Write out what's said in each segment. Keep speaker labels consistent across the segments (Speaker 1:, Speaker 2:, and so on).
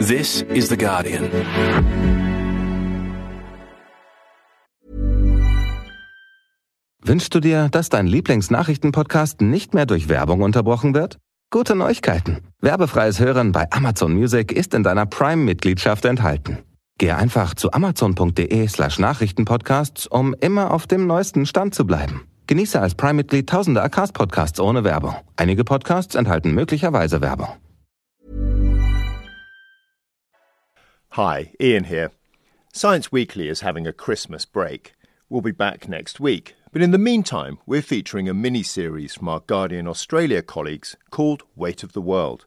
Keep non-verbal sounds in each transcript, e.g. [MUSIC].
Speaker 1: This is The Guardian.
Speaker 2: Wünschst du dir, dass dein Lieblingsnachrichtenpodcast nicht mehr durch Werbung unterbrochen wird? Gute Neuigkeiten. Werbefreies Hören bei Amazon Music ist in deiner Prime-Mitgliedschaft enthalten. Gehe einfach zu amazon.de slash Nachrichtenpodcasts, um immer auf dem neuesten Stand zu bleiben. Genieße als Prime-Mitglied tausende Acast-Podcasts ohne Werbung. Einige Podcasts enthalten möglicherweise Werbung.
Speaker 3: Hi, Ian here. Science Weekly is having a Christmas break. We'll be back next week, but in the meantime, we're featuring a mini series from our Guardian Australia colleagues called Weight of the World.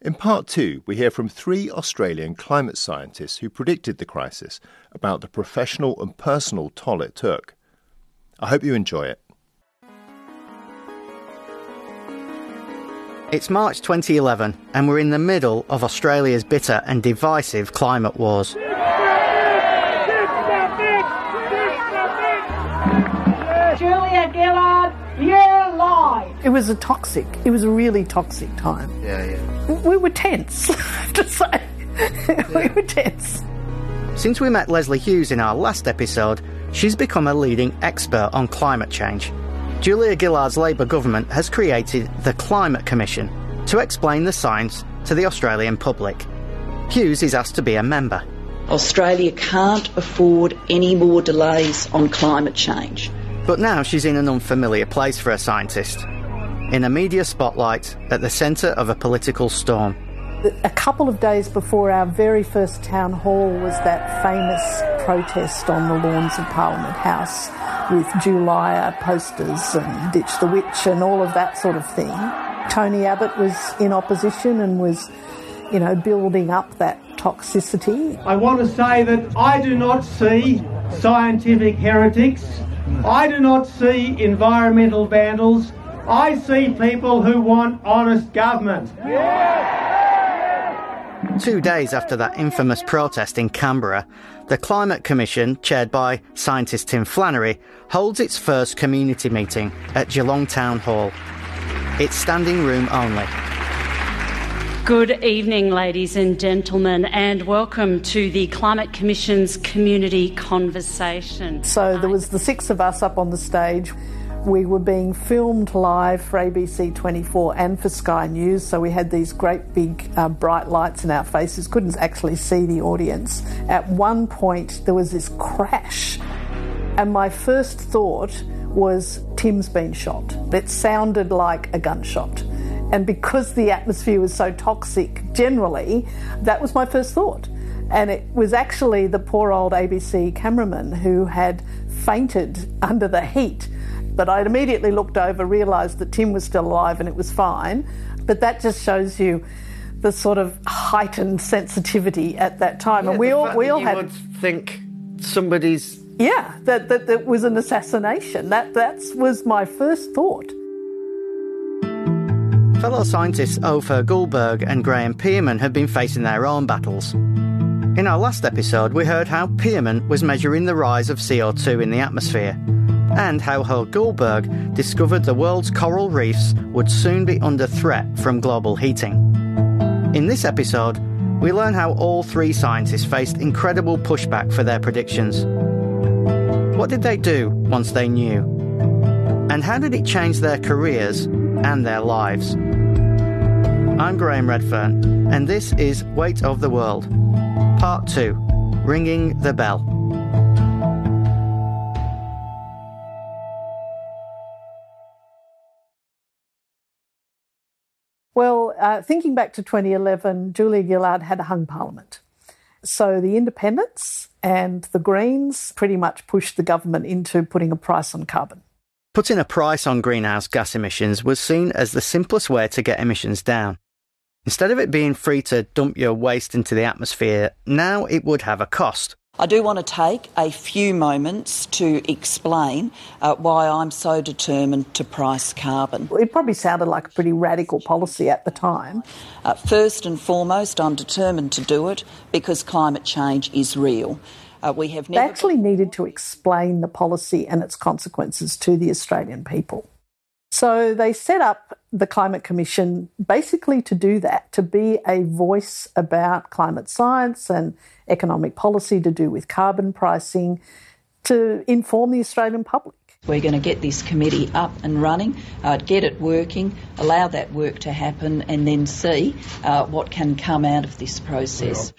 Speaker 3: In part two, we hear from three Australian climate scientists who predicted the crisis about the professional and personal toll it took. I hope you enjoy it.
Speaker 4: It's March 2011, and we're in the middle of Australia's bitter and divisive climate wars.
Speaker 5: Julia Gillard, you're live.
Speaker 6: It was a toxic, it was a really toxic time.
Speaker 4: Yeah, yeah.
Speaker 6: We were tense, [LAUGHS] I have to say. [LAUGHS] we were tense.
Speaker 4: Since we met Lesley Hughes in our last episode, she's become a leading expert on climate change. Julia Gillard's Labour government has created the Climate Commission to explain the science to the Australian public. Hughes is asked to be a member.
Speaker 7: Australia can't afford any more delays on climate change.
Speaker 4: But now she's in an unfamiliar place for a scientist. In a media spotlight at the centre of a political storm.
Speaker 6: A couple of days before our very first town hall was that famous protest on the lawns of Parliament House with Julia posters and Ditch the Witch and all of that sort of thing. Tony Abbott was in opposition and was, you know, building up that toxicity.
Speaker 8: I want to say that I do not see scientific heretics. I do not see environmental vandals. I see people who want honest government.
Speaker 4: Two days after that infamous protest in Canberra, the Climate Commission, chaired by scientist Tim Flannery, holds its first community meeting at Geelong Town Hall. It's standing room only.
Speaker 9: Good evening, ladies and gentlemen, and welcome to the Climate Commission's community conversation.
Speaker 6: So there was the six of us up on the stage. We were being filmed live for ABC 24 and for Sky News, so we had these great big uh, bright lights in our faces, couldn't actually see the audience. At one point, there was this crash, and my first thought was Tim's been shot. It sounded like a gunshot. And because the atmosphere was so toxic generally, that was my first thought. And it was actually the poor old ABC cameraman who had fainted under the heat. But I'd immediately looked over, realised that Tim was still alive and it was fine. But that just shows you the sort of heightened sensitivity at that time.
Speaker 10: Yeah,
Speaker 6: and we
Speaker 10: the
Speaker 6: all
Speaker 10: fact
Speaker 6: we
Speaker 10: that
Speaker 6: all
Speaker 10: you
Speaker 6: had
Speaker 10: would think somebody's
Speaker 6: yeah, that, that that was an assassination. That that was my first thought.
Speaker 4: Fellow scientists Ove Hoegh-Guldberg and Graeme Pearman have been facing their own battles. In our last episode, we heard how Pearman was measuring the rise of CO2 in the atmosphere, and how Hoegh-Guldberg discovered the world's coral reefs would soon be under threat from global heating. In this episode, we learn how all three scientists faced incredible pushback for their predictions. What did they do once they knew? And how did it change their careers and their lives? I'm Graham Readfearn, and this is Weight of the World, Part 2 Ringing the Bell.
Speaker 6: Well, uh, thinking back to 2011, Julia Gillard had a hung parliament. So the independents and the Greens pretty much pushed the government into putting a price on carbon.
Speaker 4: Putting a price on greenhouse gas emissions was seen as the simplest way to get emissions down. Instead of it being free to dump your waste into the atmosphere, now it would have a cost.
Speaker 7: I do want to take a few moments to explain uh, why I'm so determined to price carbon.
Speaker 6: It probably sounded like a pretty radical policy at the time.
Speaker 7: Uh, first and foremost, I'm determined to do it because climate change is real. Uh, we have
Speaker 6: They actually needed to explain the policy and its consequences to the Australian people. So they set up the Climate Commission basically to do that, to be a voice about climate science and economic policy to do with carbon pricing, to inform the Australian public.
Speaker 7: We're going to get this committee up and running, uh, get it working, allow that work to happen, and then see uh, what can come out of this process.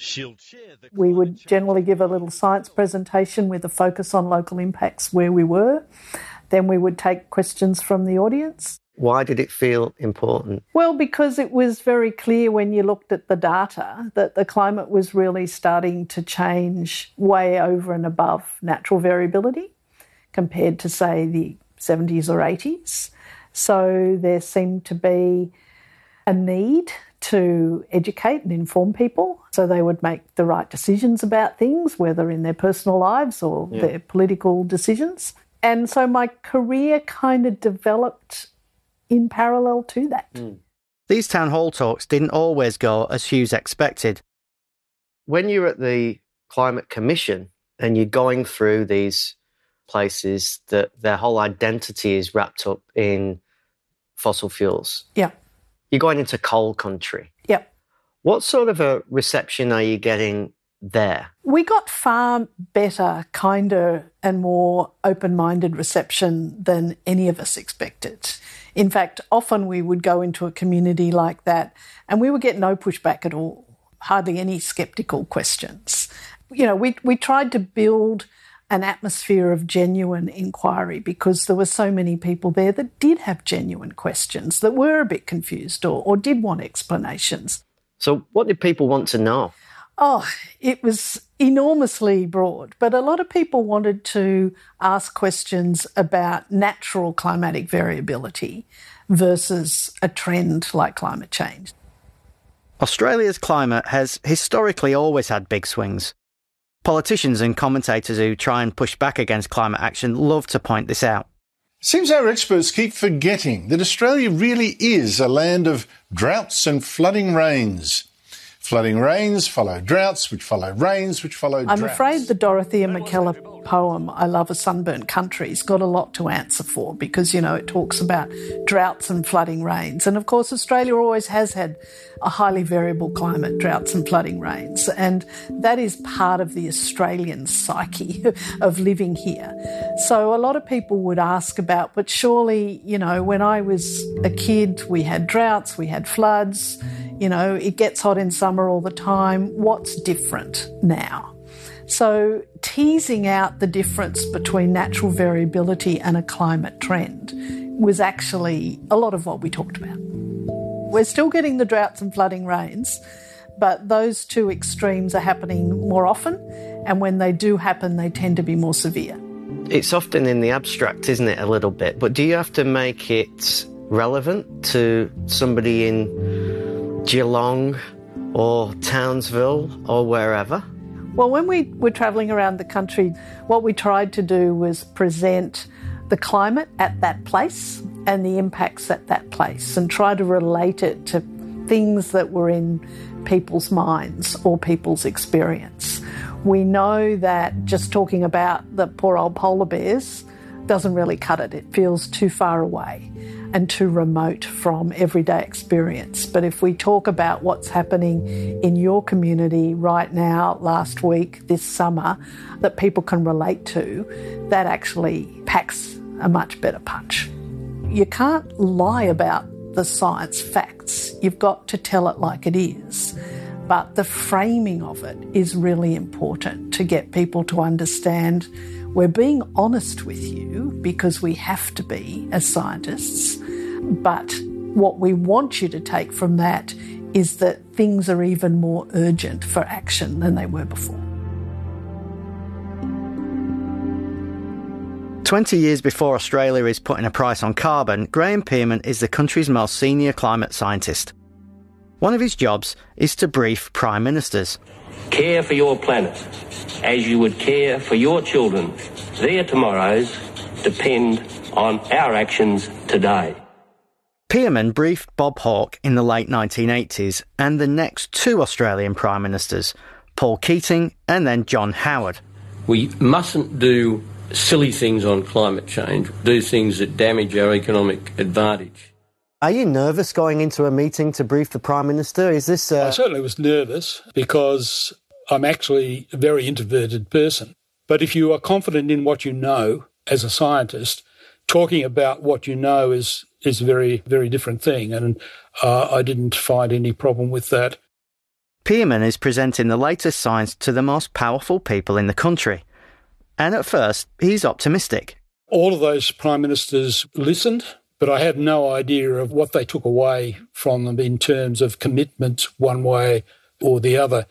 Speaker 6: We would generally give a little science presentation with a focus on local impacts where we were. Then we would take questions from the audience.
Speaker 10: Why did it feel important?
Speaker 6: Well, because it was very clear when you looked at the data that the climate was really starting to change way over and above natural variability compared to, say, the 70s or 80s. So there seemed to be a need to educate and inform people so they would make the right decisions about things, whether in their personal lives or yeah. their political decisions. And so my career kind of developed in parallel to that. Mm.
Speaker 4: These town hall talks didn't always go as Hughes expected.
Speaker 10: When you're at the Climate Commission and you're going through these places that their whole identity is wrapped up in fossil fuels.
Speaker 6: Yeah.
Speaker 10: You're going into coal country.
Speaker 6: Yeah.
Speaker 10: What sort of a reception are you getting there?
Speaker 6: We got far better, kinder, and more open minded reception than any of us expected. In fact, often we would go into a community like that and we would get no pushback at all, hardly any skeptical questions. You know, we, we tried to build an atmosphere of genuine inquiry because there were so many people there that did have genuine questions, that were a bit confused or, or did want explanations.
Speaker 10: So, what did people want to know?
Speaker 6: Oh, it was enormously broad, but a lot of people wanted to ask questions about natural climatic variability versus a trend like climate change.
Speaker 4: Australia's climate has historically always had big swings. Politicians and commentators who try and push back against climate action love to point this out.
Speaker 1: Seems our experts keep forgetting that Australia really is a land of droughts and flooding rains. Flooding rains follow droughts, which follow rains, which follow droughts.
Speaker 6: I'm afraid the Dorothea Mackellar poem, I Love a Sunburnt Country, has got a lot to answer for because, you know, it talks about droughts and flooding rains. And of course, Australia always has had a highly variable climate, droughts and flooding rains. And that is part of the Australian psyche [LAUGHS] of living here. So a lot of people would ask about, but surely, you know, when I was a kid, we had droughts, we had floods you know, it gets hot in summer all the time. What's different now? So, teasing out the difference between natural variability and a climate trend was actually a lot of what we talked about. We're still getting the droughts and flooding rains, but those two extremes are happening more often, and when they do happen, they tend to be more severe.
Speaker 10: It's often in the abstract, isn't it, a little bit? But do you have to make it relevant to somebody in Geelong or Townsville or wherever?
Speaker 6: Well, when we were travelling around the country, what we tried to do was present the climate at that place and the impacts at that place and try to relate it to things that were in people's minds or people's experience. We know that just talking about the poor old polar bears doesn't really cut it, it feels too far away and too remote from everyday experience. But if we talk about what's happening in your community right now, last week, this summer, that people can relate to, that actually packs a much better punch. You can't lie about the science facts, you've got to tell it like it is. But the framing of it is really important to get people to understand we're being honest with you because we have to be as scientists. But what we want you to take from that is that things are even more urgent for action than they were before.
Speaker 4: 20 years before Australia is putting a price on carbon, Graeme Pearman is the country's most senior climate scientist. One of his jobs is to brief prime ministers.
Speaker 11: Care for your planet as you would care for your children. Their tomorrows depend on our actions today.
Speaker 4: Pearman briefed Bob Hawke in the late 1980s and the next two Australian Prime Ministers, Paul Keating and then John Howard.
Speaker 11: We mustn't do
Speaker 12: silly things on climate change, do things that damage our economic advantage.
Speaker 10: Are you nervous going into a meeting to brief the Prime Minister? Is this. Uh...
Speaker 13: I certainly was nervous because I'm actually a very introverted person. But if you are confident in what you know as a scientist, talking about what you know is is a very very different thing, and uh, I didn't find any problem with that.
Speaker 4: Pearman is presenting the latest science to the most powerful people in the country, and at first he's optimistic.
Speaker 13: All of those prime ministers listened, but I had no idea of what they took away from them in terms of commitment one way or the other.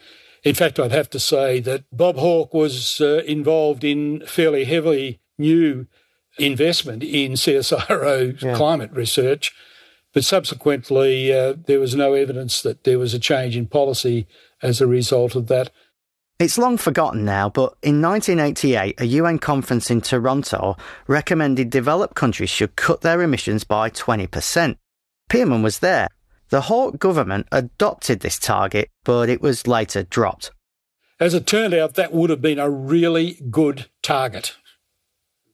Speaker 13: In fact, I'd have to say that Bob Hawke was uh, involved in fairly heavily new investment in [LAUGHS] CSIRO yeah. climate research, but subsequently uh, there was no evidence that there was a change in policy as a result of that.
Speaker 4: It's long forgotten now, but in 1988, a UN conference in Toronto recommended developed countries should cut their emissions by 20%. Pearman was there. The Hawke government adopted this target, but it was later dropped.
Speaker 13: As it turned out, that would have been a really good target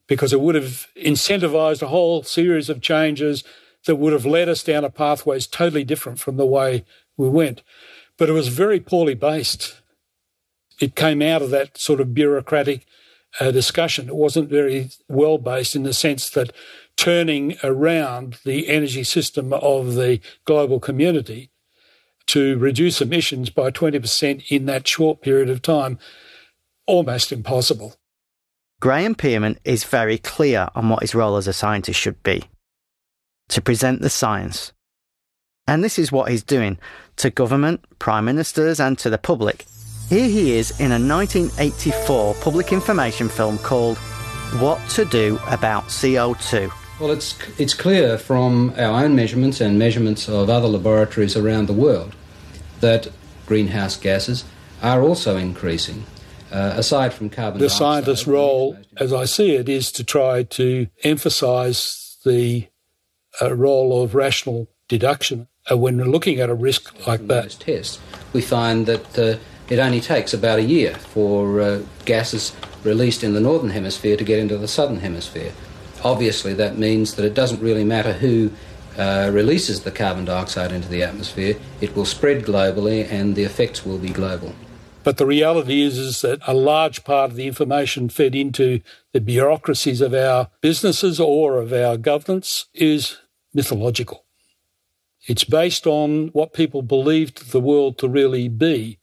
Speaker 13: because it would have incentivised a whole series of changes that would have led us down a pathways totally different from the way we went. But it was very poorly based. It came out of that sort of bureaucratic uh, discussion. It wasn't very well based in the sense that turning around the energy system of the global community to reduce emissions by 20% in that short period of time, almost impossible.
Speaker 4: Graeme Pearman is very clear on what his role as a scientist should be to present the science. And this is what he's doing to government, prime ministers, and to the public. Here he is in a 1984 public information film called What to Do About CO2.
Speaker 14: Well, it's, it's clear from our own measurements and measurements of other laboratories around the world that greenhouse gases are also increasing. Uh, aside from carbon
Speaker 13: the
Speaker 14: dioxide,
Speaker 13: scientist's role, as I see it, is to try to emphasise the uh, role of rational deduction uh, when we're looking at a risk like that.
Speaker 14: Tests, we find that uh, it only takes about a year for uh, gases released in the northern hemisphere to get into the southern hemisphere. Obviously, that means that it doesn't really matter who uh, releases the carbon dioxide into the atmosphere, it will spread globally and the effects will be global.
Speaker 13: But the reality is, is that a large part of the information fed into the bureaucracies of our businesses or of our governments is mythological. It's based on what people believed the world to really be.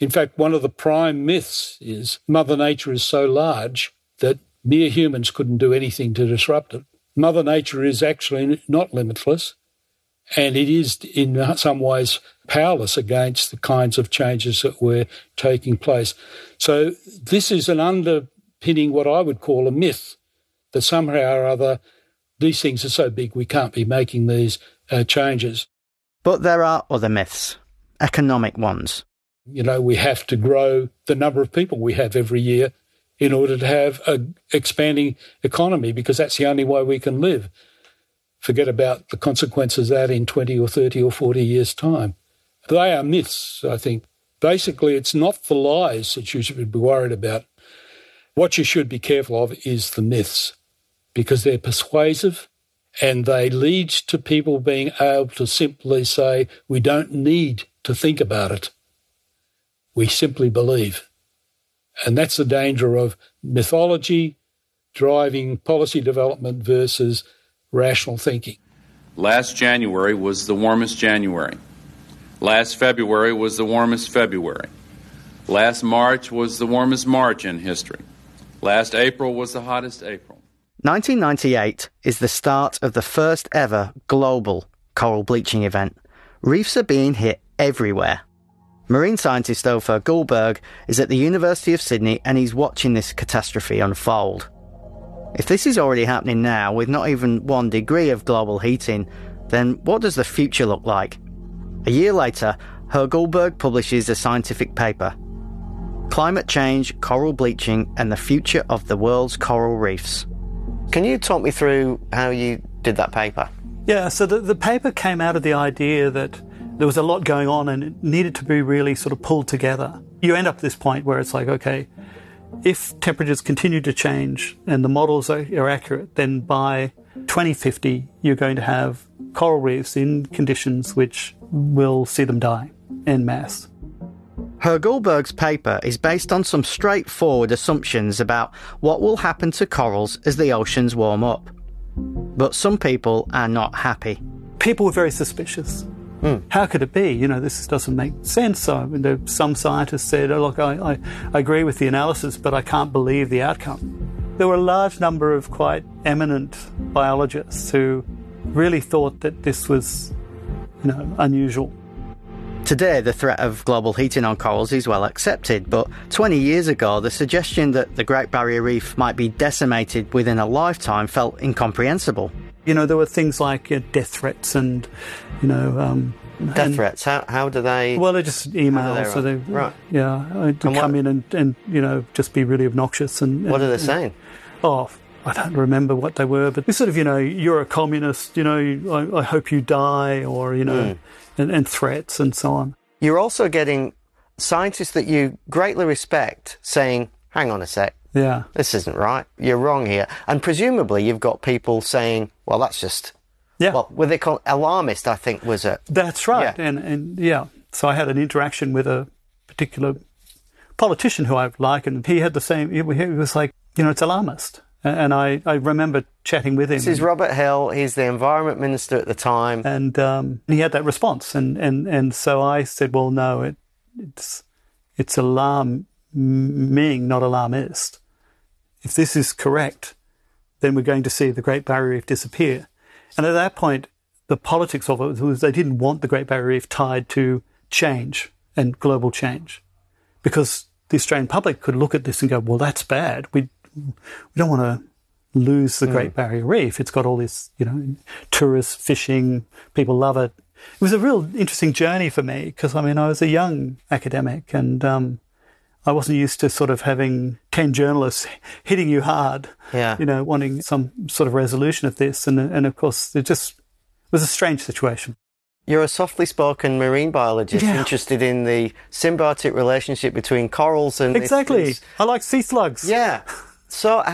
Speaker 13: In fact, one of the prime myths is Mother Nature is so large that mere humans couldn't do anything to disrupt it. Mother Nature is actually not limitless, and it is in some ways powerless against the kinds of changes that were taking place. So this is an underpinning what I would call a myth that somehow or other these things are so big we can't be making these uh, changes.
Speaker 4: But there are other myths, economic ones.
Speaker 13: You know, we have to grow the number of people we have every year in order to have an expanding economy because that's the only way we can live. Forget about the consequences of that in 20 or 30 or 40 years' time. They are myths, I think. Basically, it's not the lies that you should be worried about. What you should be careful of is the myths because they're persuasive and they lead to people being able to simply say, we don't need to think about it. We simply believe. And that's the danger of mythology driving policy development versus rational thinking.
Speaker 15: Last January was the warmest January. Last February was the warmest February. Last March was the warmest March in history. Last April was the hottest April.
Speaker 4: 1998 is the start of the first ever global coral bleaching event. Reefs are being hit everywhere. Marine scientist Ove Hoegh-Guldberg is at the University of Sydney and he's watching this catastrophe unfold. If this is already happening now with not even one degree of global heating, then what does the future look like? A year later, Hoegh-Guldberg publishes a scientific paper Climate Change, Coral Bleaching, and the Future of the World's Coral Reefs.
Speaker 10: Can you talk me through how you did that paper?
Speaker 16: Yeah, so the, the paper came out of the idea that there was a lot going on and it needed to be really sort of pulled together. You end up at this point where it's like, okay, if temperatures continue to change and the models are, are accurate, then by 2050 you're going to have coral reefs in conditions which will see them die en masse.
Speaker 4: Hoegh-Guldberg's paper is based on some straightforward assumptions about what will happen to corals as the oceans warm up. But some people are not happy.
Speaker 16: People were very suspicious. Mm. How could it be? You know, this doesn't make sense. So, I mean, some scientists said, oh, look, I, I, I agree with the analysis, but I can't believe the outcome. There were a large number of quite eminent biologists who really thought that this was, you know, unusual.
Speaker 4: Today, the threat of global heating on corals is well accepted, but 20 years ago, the suggestion that the Great Barrier Reef might be decimated within a lifetime felt incomprehensible.
Speaker 16: You know, there were things like uh, death threats and, you know, um,
Speaker 10: Death and, threats. How how do they?
Speaker 16: Well, they're just emails. They so they
Speaker 10: right.
Speaker 16: Yeah, uh, come in and, and you know just be really obnoxious and.
Speaker 10: What are they saying?
Speaker 16: Oh, I don't remember what they were, but sort of you know you're a communist. You know, I, I hope you die, or you know, mm. and, and threats and so on.
Speaker 10: You're also getting scientists that you greatly respect saying, "Hang on a sec,
Speaker 16: yeah.
Speaker 10: This isn't right. You're wrong here. And presumably you've got people saying, well, that's just,
Speaker 16: yeah.
Speaker 10: well, were they called alarmist, I think was it?
Speaker 16: That's right. Yeah. And, and yeah, so I had an interaction with a particular politician who I like, and he had the same, he was like, you know, it's alarmist. And I, I remember chatting with him.
Speaker 10: This is Robert Hill. He's the environment minister at the time.
Speaker 16: And um, he had that response. And, and, and so I said, well, no, it, it's, it's alarming, not alarmist if this is correct, then we're going to see the Great Barrier Reef disappear. And at that point, the politics of it was they didn't want the Great Barrier Reef tied to change and global change because the Australian public could look at this and go, well, that's bad. We, we don't want to lose the mm. Great Barrier Reef. It's got all this, you know, tourists, fishing, people love it. It was a real interesting journey for me because, I mean, I was a young academic and, um, I wasn't used to sort of having 10 journalists hitting you hard,
Speaker 10: yeah.
Speaker 16: you know, wanting some sort of resolution of this. And, and of course, it just was a strange situation.
Speaker 10: You're a softly spoken marine biologist yeah. interested in the symbiotic relationship between corals and.
Speaker 16: Exactly.
Speaker 10: This,
Speaker 16: I like sea slugs.
Speaker 10: Yeah. So,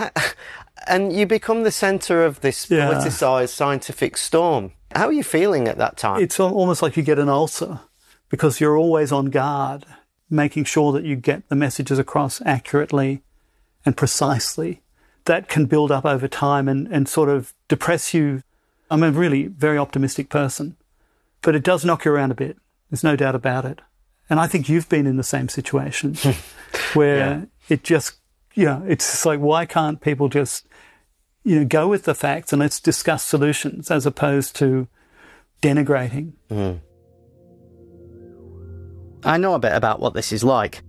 Speaker 10: [LAUGHS] and you become the centre of this yeah. politicised scientific storm. How are you feeling at that time?
Speaker 16: It's almost like you get an ulcer because you're always on guard making sure that you get the messages across accurately and precisely. That can build up over time and, and sort of depress you. I'm a really very optimistic person, but it does knock you around a bit. There's no doubt about it. And I think you've been in the same situation [LAUGHS] [LAUGHS] where yeah. it just, you know, it's just like, why can't people just, you know, go with the facts and let's discuss solutions as opposed to denigrating?
Speaker 10: Mm.
Speaker 4: I know a bit about what this is like.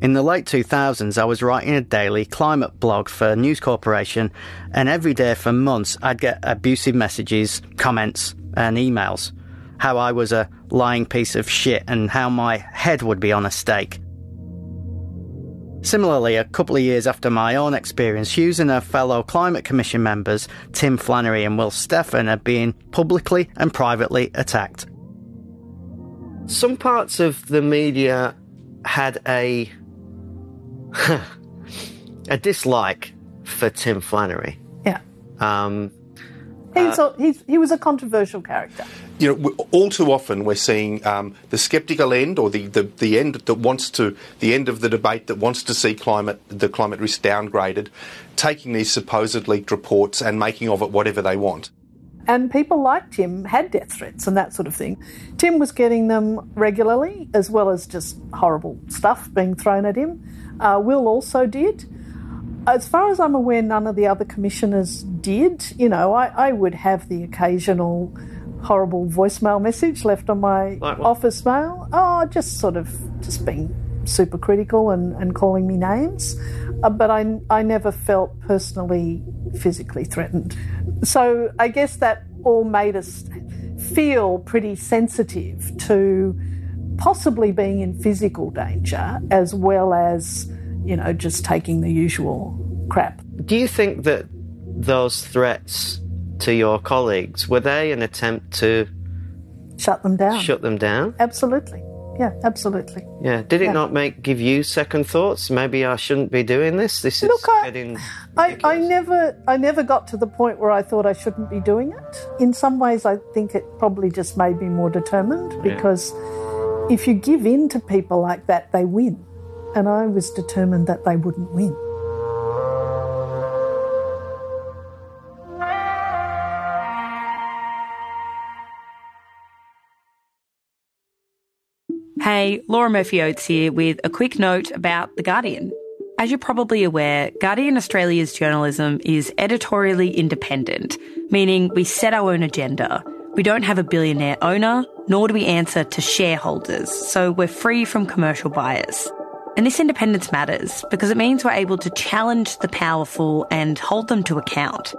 Speaker 4: In the late 2000s, I was writing a daily climate blog for News Corporation, and every day for months I'd get abusive messages, comments, and emails. How I was a lying piece of shit and how my head would be on a stake. Similarly, a couple of years after my own experience, Hughes and her fellow Climate Commission members, Tim Flannery and Will Steffen, are being publicly and privately attacked
Speaker 10: some parts of the media had a [LAUGHS] a dislike for Tim Flannery.
Speaker 6: Yeah.
Speaker 10: Um,
Speaker 6: he's uh, a, he's, he was a controversial character.
Speaker 17: You know, all too often we're seeing um, the sceptical end, or the, the, the end that wants to the end of the debate that wants to see climate the climate risk downgraded, taking these supposed leaked reports and making of it whatever they want.
Speaker 6: And people like Tim had death threats and that sort of thing. Tim was getting them regularly, as well as just horrible stuff being thrown at him. Uh, Will also did. As far as I'm aware, none of the other commissioners did. You know, I, I would have the occasional horrible voicemail message left on my like office mail. Oh, just sort of just being super critical and, and calling me names. Uh, but I, I never felt personally physically threatened. So I guess that all made us feel pretty sensitive to possibly being in physical danger as well as, you know, just taking the usual crap.
Speaker 10: Do you think that those threats to your colleagues were they an attempt to
Speaker 6: shut them down?
Speaker 10: Shut them down?
Speaker 6: Absolutely. Yeah, absolutely.
Speaker 10: Yeah. Did it
Speaker 6: Yeah.
Speaker 10: not make give you second thoughts? Maybe I shouldn't be doing this. This is
Speaker 6: Look, I-
Speaker 10: getting.
Speaker 6: I, I never I never got to the point where I thought I shouldn't be doing it. In some ways I think it probably just made me more determined
Speaker 10: Yeah.
Speaker 6: because if you give in to people like that they win. And I was determined that they wouldn't win.
Speaker 18: Hey, Laura Murphy Oates here with a quick note about The Guardian. As you're probably aware, Guardian Australia's journalism is editorially independent, meaning we set our own agenda. We don't have a billionaire owner, nor do we answer to shareholders, so we're free from commercial bias. And this independence matters because it means we're able to challenge the powerful and hold them to account.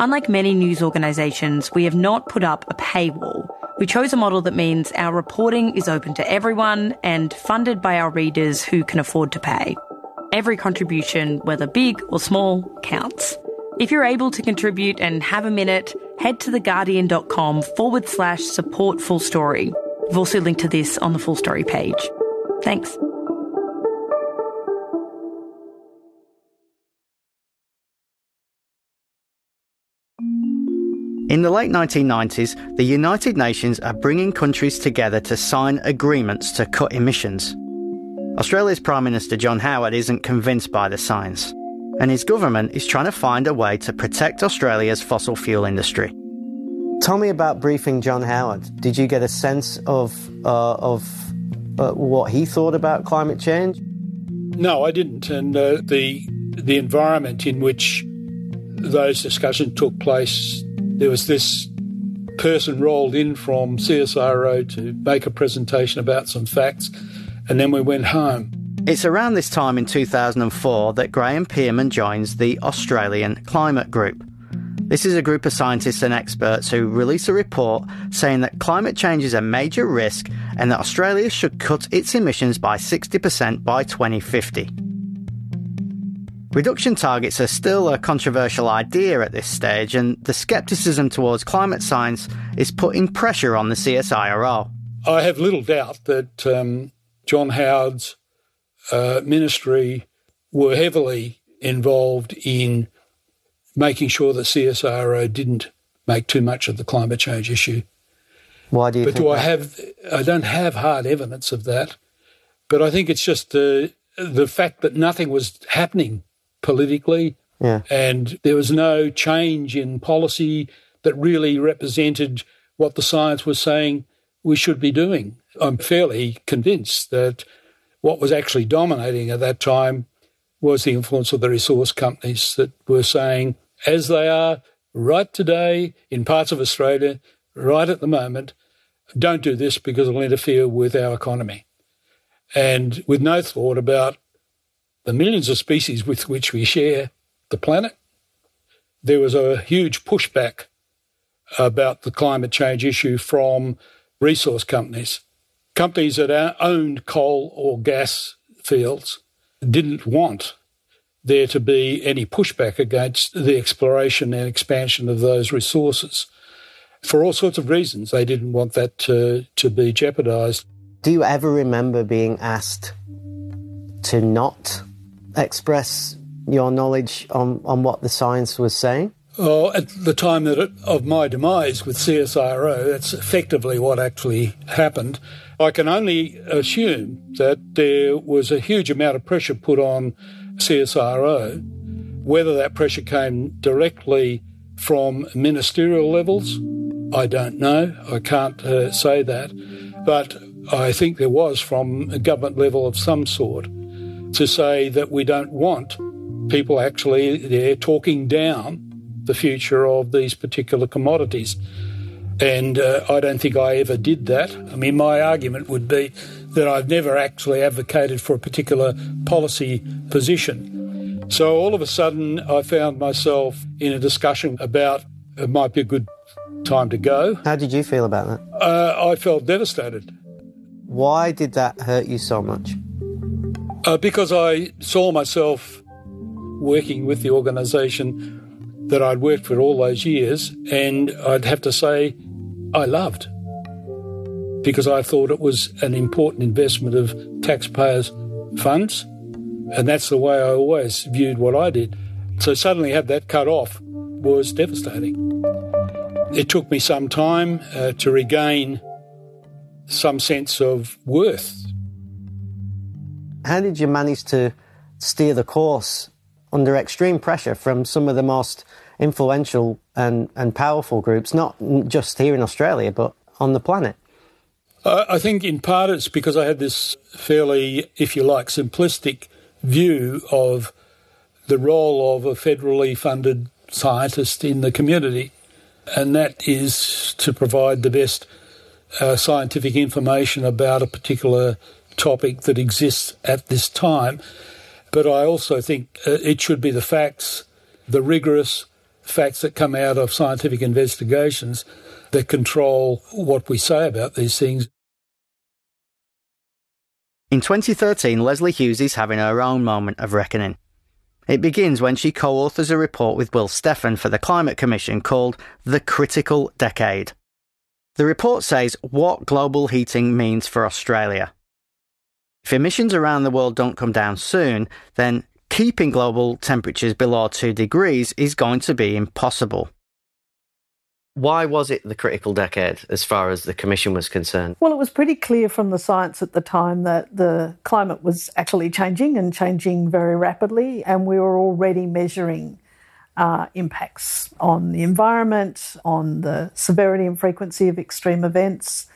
Speaker 18: Unlike many news organisations, we have not put up a paywall. We chose a model that means our reporting is open to everyone and funded by our readers who can afford to pay. Every contribution, whether big or small, counts. If you're able to contribute and have a minute, head to theguardian.com forward slash support full story. We've also linked to this on the full story page. Thanks.
Speaker 4: In the late 1990s, the United Nations are bringing countries together to sign agreements to cut emissions. Australia's Prime Minister John Howard isn't convinced by the science, and his government is trying to find a way to protect Australia's fossil fuel industry.
Speaker 10: Tell me about briefing John Howard. Did you get a sense of uh, of uh, what he thought about climate change?
Speaker 13: No, I didn't. And uh, the the environment in which those discussions took place, there was this person rolled in from CSIRO to make a presentation about some facts, and then we went home.
Speaker 4: It's around this time in 2004 that Graeme Pearman joins the Australian Climate Group. This is a group of scientists and experts who release a report saying that climate change is a major risk and that Australia should cut its emissions by 60% by 2050. Reduction targets are still a controversial idea at this stage, and the scepticism towards climate science is putting pressure on the CSIRO.
Speaker 13: I have little doubt that um, John Howard's uh, ministry were heavily involved in making sure that CSIRO didn't make too much of the climate change issue.
Speaker 10: Why do you
Speaker 13: but
Speaker 10: think
Speaker 13: do I
Speaker 10: that?
Speaker 13: have? I don't have hard evidence of that. But I think it's just the the fact that nothing was happening politically,
Speaker 10: Yeah.
Speaker 13: and there was no change in policy that really represented what the science was saying we should be doing. I'm fairly convinced that what was actually dominating at that time was the influence of the resource companies that were saying, as they are right today in parts of Australia, right at the moment, don't do this because it'll interfere with our economy. And with no thought about the millions of species with which we share the planet, there was a huge pushback about the climate change issue from resource companies. Companies that owned coal or gas fields didn't want there to be any pushback against the exploration and expansion of those resources. For all sorts of reasons, they didn't want that to, to be jeopardised.
Speaker 10: Do you ever remember being asked to not express your knowledge on, on what the science was saying?
Speaker 13: Oh, at the time it, of my demise with CSIRO, that's effectively what actually happened. I can only assume that there was a huge amount of pressure put on CSIRO. Whether that pressure came directly from ministerial levels, I don't know. I can't uh, say that. But I think there was from a government level of some sort to say that we don't want people actually there talking down the future of these particular commodities. And uh, I don't think I ever did that. I mean, my argument would be that I've never actually advocated for a particular policy position. So all of a sudden, I found myself in a discussion about it might be a good time to go.
Speaker 10: How did you feel about that?
Speaker 13: Uh, I felt devastated
Speaker 10: Why did that hurt you so much?
Speaker 13: Uh, because I saw myself working with the organisation that I'd worked for all those years, and I'd have to say I loved. because I thought it was an important investment of taxpayers' funds. And that's the way I always viewed what I did. So suddenly have that cut off was devastating. It took me some time uh, to regain some sense of worth.
Speaker 10: How did you manage to steer the course under extreme pressure from some of the most influential and, and powerful groups, not just here in Australia, but on the planet?
Speaker 13: I think in part it's because I had this fairly, if you like, simplistic view of the role of a federally funded scientist in the community, and that is to provide the best uh, scientific information about a particular topic that exists at this time. But I also think uh, it should be the facts, the rigorous facts that come out of scientific investigations that control what we say about these things.
Speaker 4: In 2013, Lesley Hughes is having her own moment of reckoning. It begins when she co authors a report with Will Steffen for the Climate Commission called The Critical Decade. The report says what global heating means for Australia. If emissions around the world don't come down soon, then keeping global temperatures below 2 degrees is going to be impossible.
Speaker 10: Why was it the critical decade as far as the Commission was concerned?
Speaker 6: Well, it was pretty clear from the science at the time that the climate was actually changing and changing very rapidly, and we were already measuring uh, impacts on the environment, on the severity and frequency of extreme events,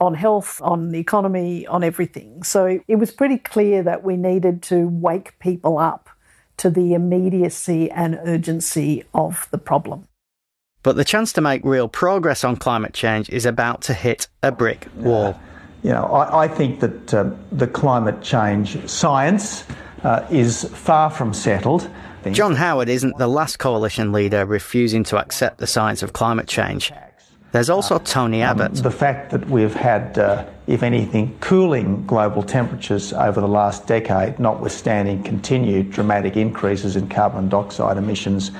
Speaker 6: on health, on the economy, on everything. So it was pretty clear that we needed to wake people up to the immediacy and urgency of the problem.
Speaker 4: But the chance to make real progress on climate change is about to hit a brick wall.
Speaker 19: You know, I, I think that uh, the climate change science uh, is far from settled.
Speaker 4: John Howard isn't the last coalition leader refusing to accept the science of climate change. There's also Tony Abbott.
Speaker 19: Um, the fact that we've had, uh, if anything, cooling global temperatures over the last decade, notwithstanding continued dramatic increases in carbon dioxide emissions,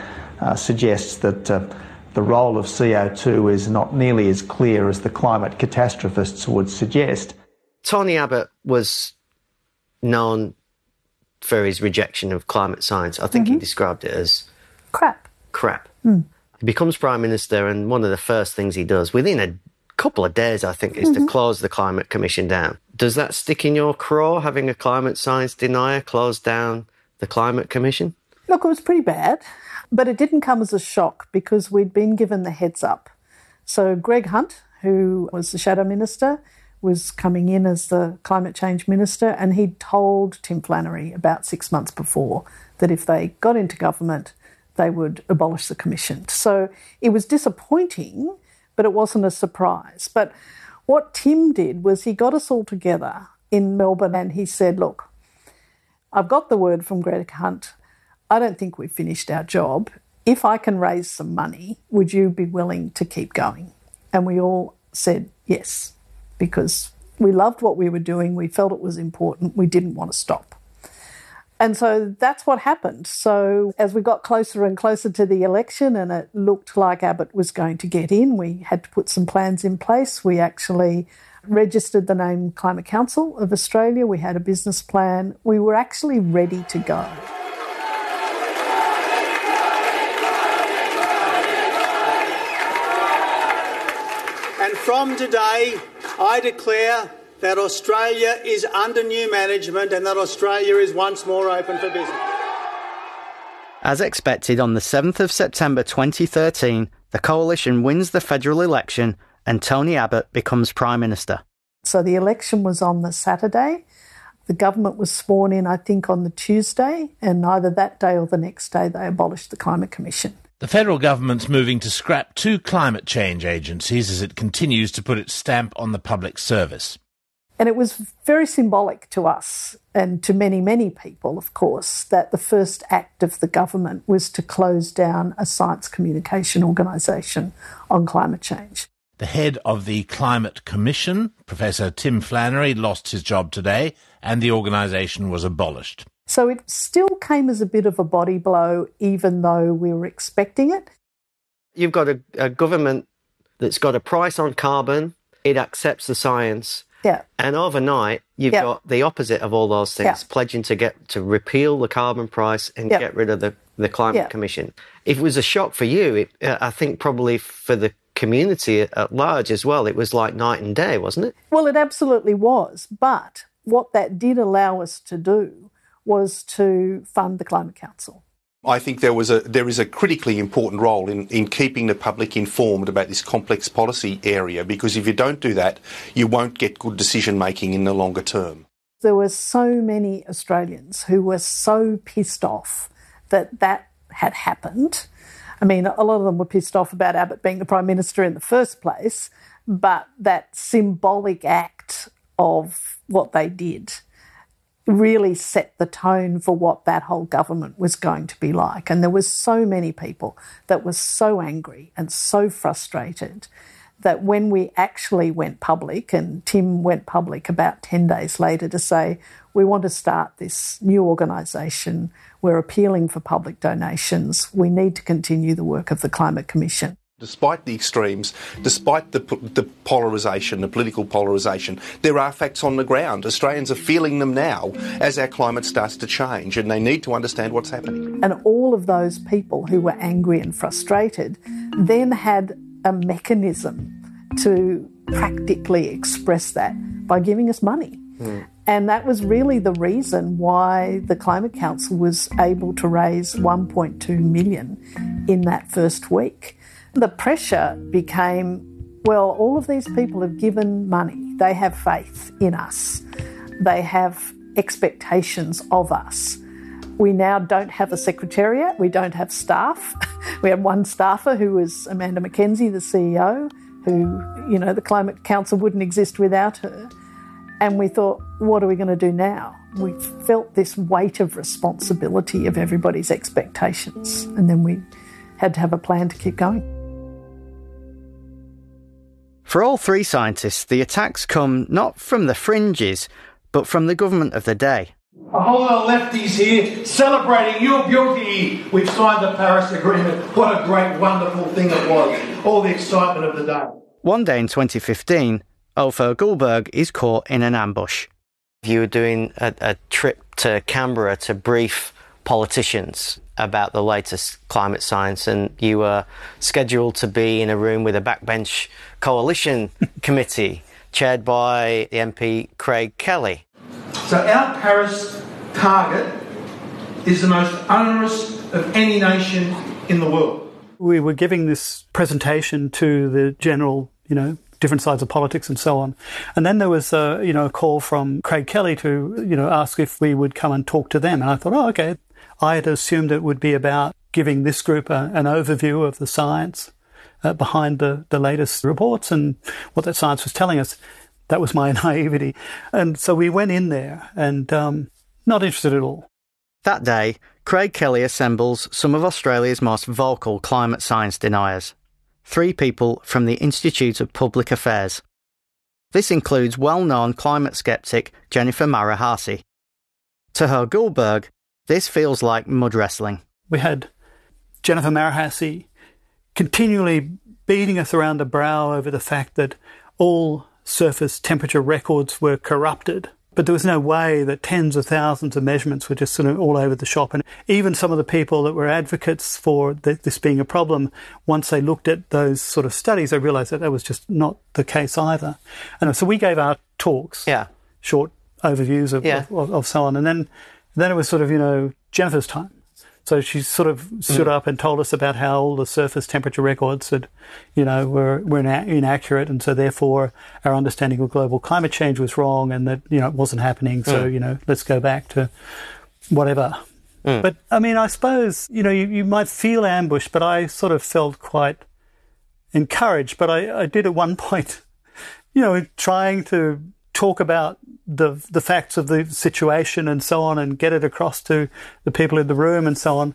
Speaker 19: uh, suggests that uh, the role of CO2 is not nearly as clear as the climate catastrophists would suggest.
Speaker 10: Tony Abbott was known for his rejection of climate science. I think mm-hmm. he described it as
Speaker 6: crap.
Speaker 10: Crap. Mm. He becomes Prime Minister, and one of the first things he does within a couple of days, I think, is mm-hmm. to close the Climate Commission down. Does that stick in your craw, having a climate science denier close down the Climate Commission?
Speaker 6: Look, it was pretty bad, but it didn't come as a shock because we'd been given the heads up. So, Greg Hunt, who was the Shadow Minister, was coming in as the climate change minister, and he'd told Tim Flannery about six months before that if they got into government, they would abolish the commission. So it was disappointing, but it wasn't a surprise. But what Tim did was he got us all together in Melbourne and he said, Look, I've got the word from Greg Hunt. I don't think we've finished our job. If I can raise some money, would you be willing to keep going? And we all said yes because we loved what we were doing. We felt it was important. We didn't want to stop. And so that's what happened. So as we got closer and closer to the election and it looked like Abbott was going to get in, we had to put some plans in place. We actually registered the name Climate Council of Australia. We had a business plan. We were actually ready to go.
Speaker 8: And from today, I declare that Australia is under new management and that Australia is once more open for business.
Speaker 4: As expected, on the 7th of September 2013, the coalition wins the federal election and Tony Abbott becomes Prime Minister.
Speaker 6: So the election was on the Saturday. The government was sworn in, I think, on the Tuesday, and either that day or the next day they abolished the Climate Commission.
Speaker 20: The federal government's moving to scrap two climate change agencies as it continues to put its stamp on the public service.
Speaker 6: And it was very symbolic to us and to many, many people, of course, that the first act of the government was to close down a science communication organisation on climate change.
Speaker 20: The head of the Climate Commission, Professor Tim Flannery, lost his job today and the organisation was abolished.
Speaker 6: So it still came as a bit of a body blow, even though we were expecting it.
Speaker 10: You've got a, a government that's got a price on carbon, it accepts the science.
Speaker 6: Yeah.
Speaker 10: And overnight, you've
Speaker 6: Yeah.
Speaker 10: got the opposite of all those things,
Speaker 6: Yeah.
Speaker 10: pledging to get to repeal the carbon price and
Speaker 6: Yeah.
Speaker 10: get rid of the, the climate commission. It was a shock for you. It, uh, I think probably for the community at large as well. It was like night and day, wasn't it?
Speaker 6: Well, it absolutely was. But what that did allow us to do was to fund the Climate Council.
Speaker 17: I think there was a there is a critically important role in, in keeping the public informed about this complex policy area because if you don't do that, you won't get good decision making in the longer term.
Speaker 6: There were so many Australians who were so pissed off that that had happened. I mean, a lot of them were pissed off about Abbott being the Prime Minister in the first place, but that symbolic act of what they did really set the tone for what that whole government was going to be like. And there was so many people that were so angry and so frustrated that when we actually went public, and Tim went public about 10 days later to say, we want to start this new organisation, we're appealing for public donations, we need to continue the work of the Climate Commission.
Speaker 17: Despite the extremes, despite the, the polarisation, the political polarisation, there are facts on the ground. Australians are feeling them now as our climate starts to change, and they need to understand what's happening.
Speaker 6: And all of those people who were angry and frustrated then had a mechanism to practically express that by giving us money. Hmm. And that was really the reason why the Climate Council was able to raise 1.2 million in that first week. The pressure became well, all of these people have given money, they have faith in us, they have expectations of us. We now don't have a secretariat, we don't have staff. [LAUGHS] we had one staffer who was Amanda McKenzie, the CEO, who, you know, the Climate Council wouldn't exist without her. And we thought, what are we going to do now? We felt this weight of responsibility of everybody's expectations. And then we had to have a plan to keep going.
Speaker 4: For all three scientists, the attacks come not from the fringes, but from the government of the day.
Speaker 8: A whole lot of lefties here celebrating your beauty. We've signed the Paris Agreement. What a great, wonderful thing it was. All the excitement of the day.
Speaker 4: One day in 2015, Hoegh-Guldberg is caught in an ambush.
Speaker 10: You were doing a, a trip to Canberra to brief politicians about the latest climate science, and you were scheduled to be in a room with a backbench coalition [LAUGHS] committee chaired by the MP Craig Kelly.
Speaker 8: So our Paris target is the most onerous of any nation in the world.
Speaker 16: We were giving this presentation to the general, you know, different sides of politics and so on. And then there was a, you know, a call from Craig Kelly to, you know, ask if we would come and talk to them. And I thought, oh, okay. I had assumed it would be about giving this group a, an overview of the science uh, behind the, the latest reports and what that science was telling us. That was my [LAUGHS] naivety. And so we went in there and um, not interested at all.
Speaker 4: That day, Craig Kelly assembles some of Australia's most vocal climate science deniers. Three people from the Institute of Public Affairs. This includes well known climate skeptic Jennifer Marohasy. To Hoegh-Guldberg, this feels like mud wrestling.
Speaker 16: We had Jennifer Marohasy continually beating us around the brow over the fact that all surface temperature records were corrupted. But there was no way that tens of thousands of measurements were just sort of all over the shop. And even some of the people that were advocates for th- this being a problem, once they looked at those sort of studies, they realized that that was just not the case either. And so we gave our talks,
Speaker 10: yeah.
Speaker 16: short overviews of,
Speaker 10: Yeah.
Speaker 16: of, of so on. And then, then it was sort of, you know, Jennifer's time. So she sort of stood
Speaker 10: Mm.
Speaker 16: up and told us about how all the surface temperature records had, you know, were, were ina- inaccurate. And so therefore our understanding of global climate change was wrong and that, you know, it wasn't happening. So,
Speaker 10: Mm.
Speaker 16: you know, let's go back to whatever.
Speaker 10: Mm.
Speaker 16: But I mean, I suppose, you know, you, you might feel ambushed, but I sort of felt quite encouraged. But I, I did at one [LAUGHS] point, you know, trying to talk about the the facts of the situation and so on, and get it across to the people in the room and so on,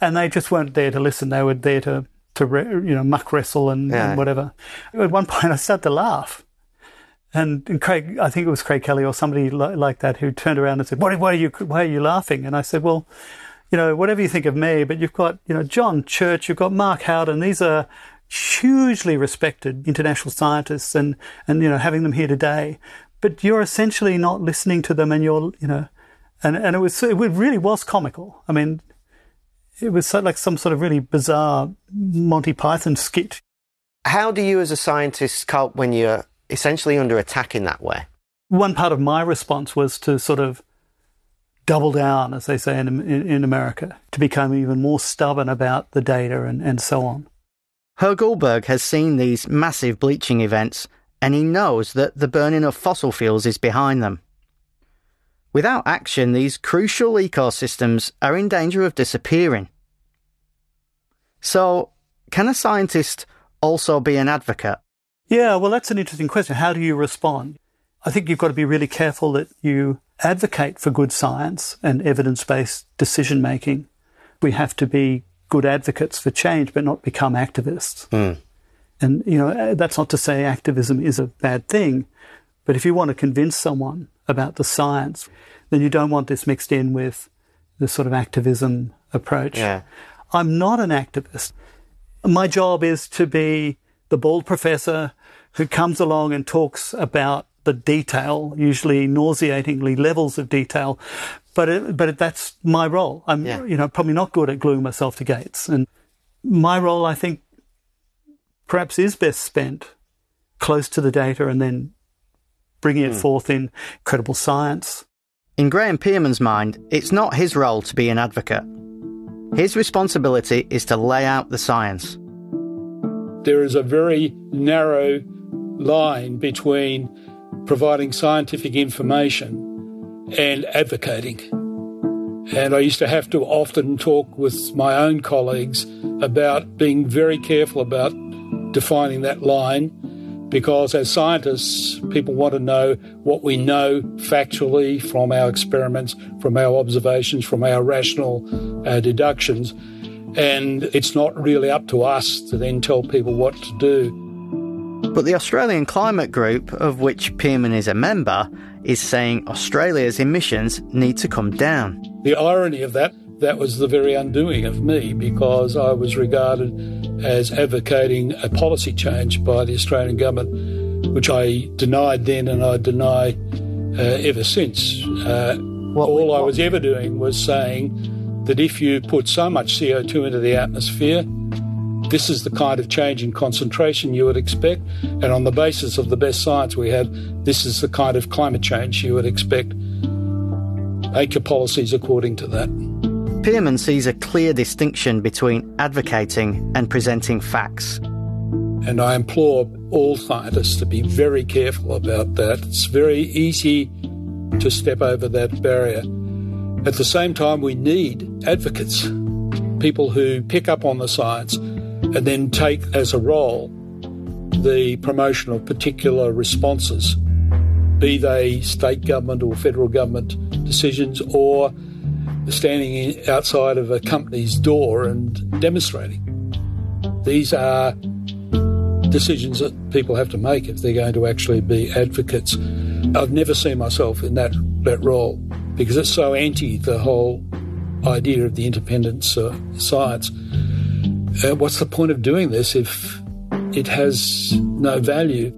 Speaker 16: and they just weren't there to listen. They were there to to you know muck wrestle and,
Speaker 10: Yeah.
Speaker 16: and whatever. At one [LAUGHS] point, I started to laugh. And, and Craig, I think it was Craig Kelly or somebody li- like that who turned around and said, "Why, why are you, why are you laughing?" And I said, "Well, you know, whatever you think of me, but you've got, you know, John Church, you've got Mark Howden. These are hugely respected international scientists and, and, you know, having them here today. But you're essentially not listening to them and you're, you know, and, and it was, it really was comical. I mean, it was like some sort of really bizarre Monty Python skit.
Speaker 10: How do you as a scientist cope when you're essentially under attack in that way?
Speaker 16: One part of my response was to sort of double down, as they say in, in, in America, to become even more stubborn about the data and, and so on.
Speaker 4: Hoegh-Guldberg has seen these massive bleaching events and he knows that the burning of fossil fuels is behind them. Without action, these crucial ecosystems are in danger of disappearing. So, can a scientist also be an advocate?
Speaker 16: Yeah, well, that's an interesting question. How do you respond? I think you've got to be really careful that you advocate for good science and evidence based decision making. We have to be good advocates for change, but not become activists.
Speaker 10: Mm.
Speaker 16: And, you know, uh, that's not to say activism is a bad thing, but if you want to convince someone about the science, then you don't want this mixed in with the sort of activism approach.
Speaker 10: Yeah.
Speaker 16: I'm not an activist. My job is to be the bald professor who comes along and talks about the detail, usually nauseatingly levels of detail, but it, but it, that's my role. I'm
Speaker 10: Yeah.
Speaker 16: you know probably not good at gluing myself to gates, and my role I think perhaps is best spent close to the data and then bringing it
Speaker 4: Hmm.
Speaker 16: forth in credible science.
Speaker 4: In Graeme Pearman's mind, it's not his role to be an advocate. His responsibility is to lay out the science.
Speaker 13: There is a very narrow line between providing scientific information and advocating. And I used to have to often talk with my own colleagues about being very careful about defining that line because as scientists, people want to know what we know factually from our experiments, from our observations, from our rational uh, deductions. And it's not really up to us to then tell people what to do.
Speaker 4: But the Australian Climate Group, of which Pearman is a member, is saying Australia's emissions need to come down.
Speaker 13: The irony of that, that was the very undoing of me because I was regarded as advocating a policy change by the Australian government, which I denied then and I deny uh, ever since. Uh, all I was ever doing was saying that if you put so much CO2 into the atmosphere, this is the kind of change in concentration you would expect. And on the basis of the best science we have, this is the kind of climate change you would expect. Make your policies according to that.
Speaker 4: Pearman sees a clear distinction between advocating and presenting facts.
Speaker 13: And I implore all scientists to be very careful about that. It's very easy to step over that barrier. At the same time, we need advocates, people who pick up on the science and then take as a role the promotion of particular responses, be they state government or federal government decisions or standing outside of a company's door and demonstrating. These are decisions that people have to make if they're going to actually be advocates. I've never seen myself in that, that role because it's so anti the whole idea of the independence of science. Uh, what's the point of doing this if it has no value?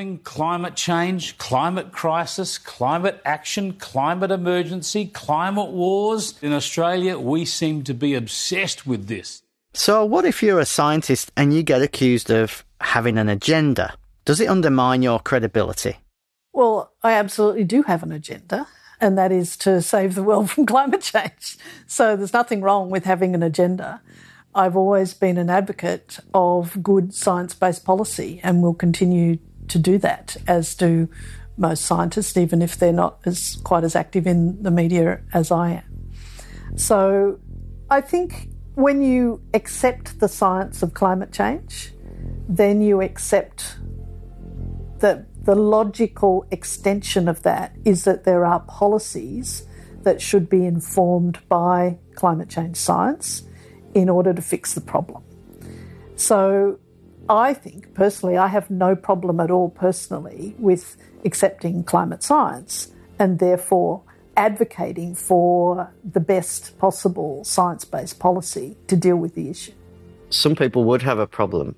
Speaker 21: Warming, climate change, climate crisis, climate action, climate emergency, climate wars. In Australia, we seem to be obsessed with this.
Speaker 4: So, what if you're a scientist and you get accused of having an agenda? Does it undermine your credibility?
Speaker 6: Well, I absolutely do have an agenda, and that is to save the world [LAUGHS] from climate change. So there's nothing wrong with having an agenda. I've always been an advocate of good science based policy and will continue to do that, as do most scientists, even if they're not as quite as active in the media as I am. So I think when you accept the science of climate change, then you accept that the logical extension of that is that there are policies that should be informed by climate change science in order to fix the problem. So I think personally, I have no problem at all personally with accepting climate science and therefore advocating for the best possible science based policy to deal with the issue.
Speaker 10: Some people would have a problem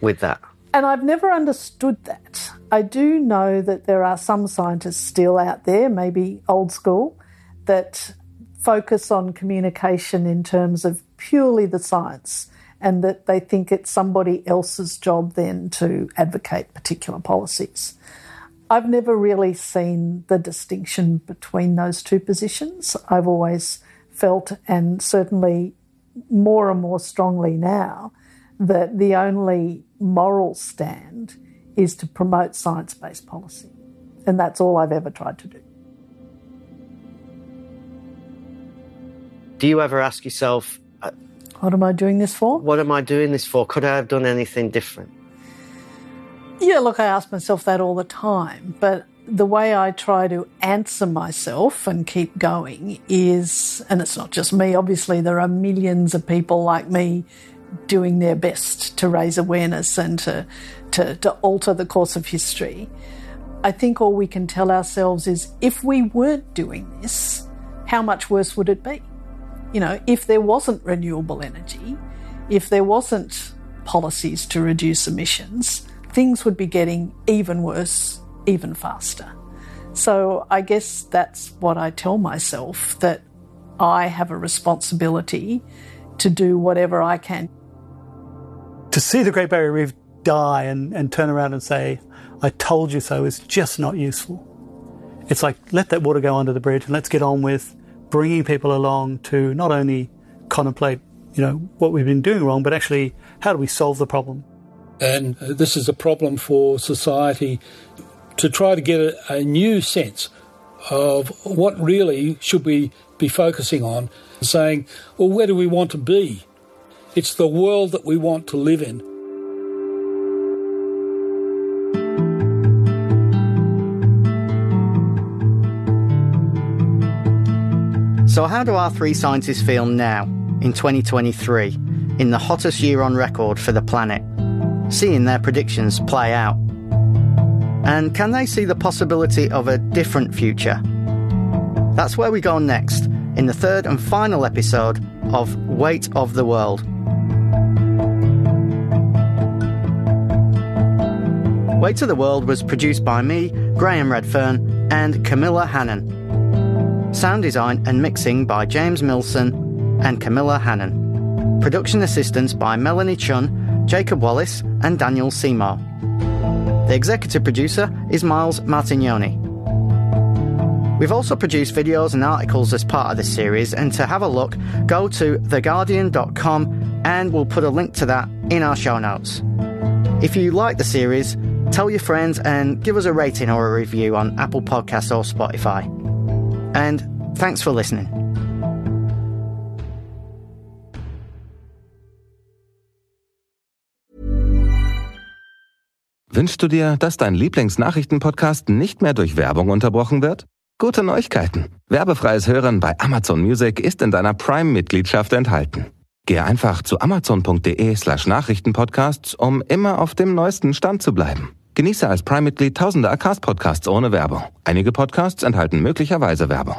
Speaker 10: with that.
Speaker 6: And I've never understood that. I do know that there are some scientists still out there, maybe old school, that focus on communication in terms of purely the science and that they think it's somebody else's job then to advocate particular policies. I've never really seen the distinction between those two positions. I've always felt, and certainly more and more strongly now, that the only moral stand is to promote science based policy. And that's all I've ever tried to do.
Speaker 10: Do you ever ask yourself,
Speaker 6: What am I doing this for?
Speaker 10: What am I doing this for? Could I have done anything different?
Speaker 6: Yeah, look, I ask myself that all the time. But the way I try to answer myself and keep going is, and it's not just me, obviously, there are millions of people like me doing their best to raise awareness and to, to, to alter the course of history. I think all we can tell ourselves is if we weren't doing this, how much worse would it be? You know, if there wasn't renewable energy, if there wasn't policies to reduce emissions, things would be getting even worse, even faster. So I guess that's what I tell myself that I have a responsibility to do whatever I can.
Speaker 16: To see the Great Barrier Reef die and, and turn around and say, I told you so, is just not useful. It's like, let that water go under the bridge and let's get on with bringing people along to not only contemplate, you know, what we've been doing wrong, but actually how do we solve the problem?
Speaker 13: And uh, this is a problem for society to try to get a, a new sense of what really should we be focusing on, saying, well, where do we want to be? It's the world that we want to live in.
Speaker 4: So, how do our three scientists feel now, in 2023, in the hottest year on record for the planet, seeing their predictions play out? And can they see the possibility of a different future? That's where we go next, in the third and final episode of Weight of the World. Weight of the World was produced by me, Graham Readfearn, and Camilla Hannan. Sound design and mixing by James Milson and Camilla Hannan. Production assistance by Melanie Chun, Jacob Wallace, and Daniel Seymour. The executive producer is Miles Martignoni. We've also produced videos and articles as part of this series, and to have a look, go to theguardian.com and we'll put a link to that in our show notes. If you like the series, tell your friends and give us a rating or a review on Apple Podcasts or Spotify. And thanks for listening.
Speaker 22: Wünschst du dir, dass dein Lieblingsnachrichtenpodcast nicht mehr durch Werbung unterbrochen wird? Gute Neuigkeiten. Werbefreies Hören bei Amazon Music ist in deiner Prime-Mitgliedschaft enthalten. Gehe einfach zu amazon.de slash Nachrichtenpodcasts, um immer auf dem neuesten Stand zu bleiben. Genieße als Prime-Mitglied tausende Acast-Podcasts ohne Werbung. Einige Podcasts enthalten möglicherweise Werbung.